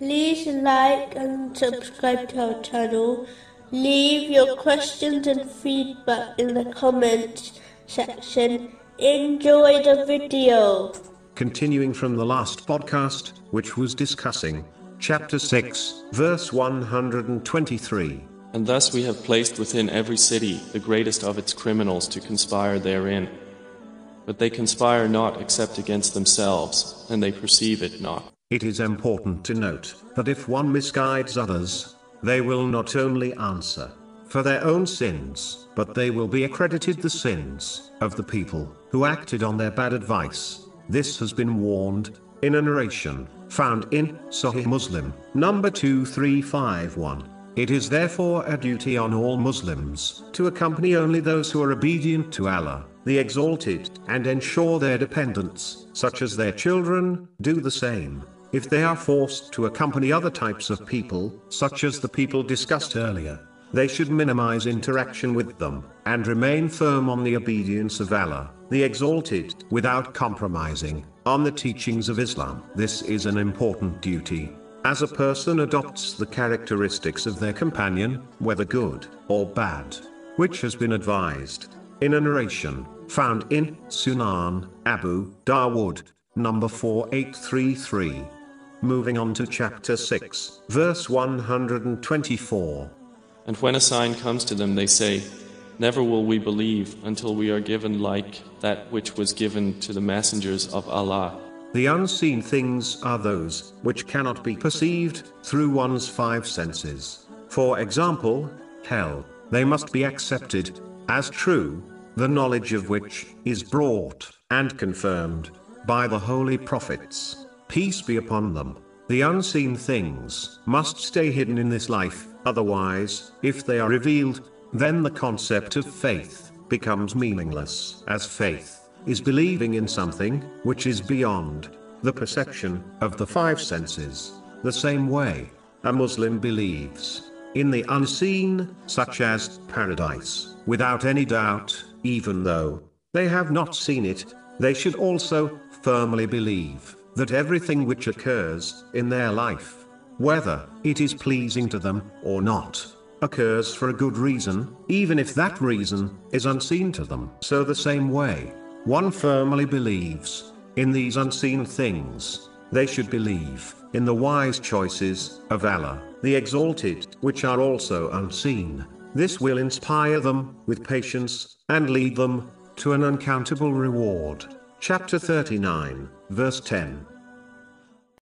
like and subscribe to our channel. Leave your questions and feedback in the comments section. Enjoy the video. Continuing from the last podcast, which was discussing chapter 6, verse 123. And thus we have placed within every city the greatest of its criminals to conspire therein. But they conspire not except against themselves, and they perceive it not. It is important to note that if one misguides others, they will not only answer for their own sins, but they will be accredited the sins of the people who acted on their bad advice. This has been warned in a narration found in Sahih Muslim, number 2351. It is therefore a duty on all Muslims to accompany only those who are obedient to Allah, the Exalted, and ensure their dependents, such as their children, do the same. If they are forced to accompany other types of people, such as the people discussed earlier, they should minimize interaction with them, and remain firm on the obedience of Allah, the Exalted, without compromising on the teachings of Islam. This is an important duty as a person adopts the characteristics of their companion, whether good or bad, which has been advised in a narration found in Sunan Abu Dawood, number 4833. Moving on to chapter 6, verse 124. And when a sign comes to them, they say, Never will we believe until we are given like that which was given to the messengers of Allah. The unseen things are those which cannot be perceived through one's five senses. For example, hell, they must be accepted as true, the knowledge of which is brought and confirmed by the holy prophets. Peace be upon them. The unseen things must stay hidden in this life, otherwise, if they are revealed, then the concept of faith becomes meaningless, as faith is believing in something which is beyond the perception of the five senses. The same way, a Muslim believes in the unseen, such as paradise, without any doubt, even though they have not seen it, they should also firmly believe that everything which occurs in their life, whether it is pleasing to them or not, occurs for a good reason, even if that reason is unseen to them. So, the same way, one firmly believes in these unseen things. They should believe in the wise choices of Allah, the Exalted, which are also unseen. This will inspire them with patience and lead them to an uncountable reward. Chapter 39, verse 10.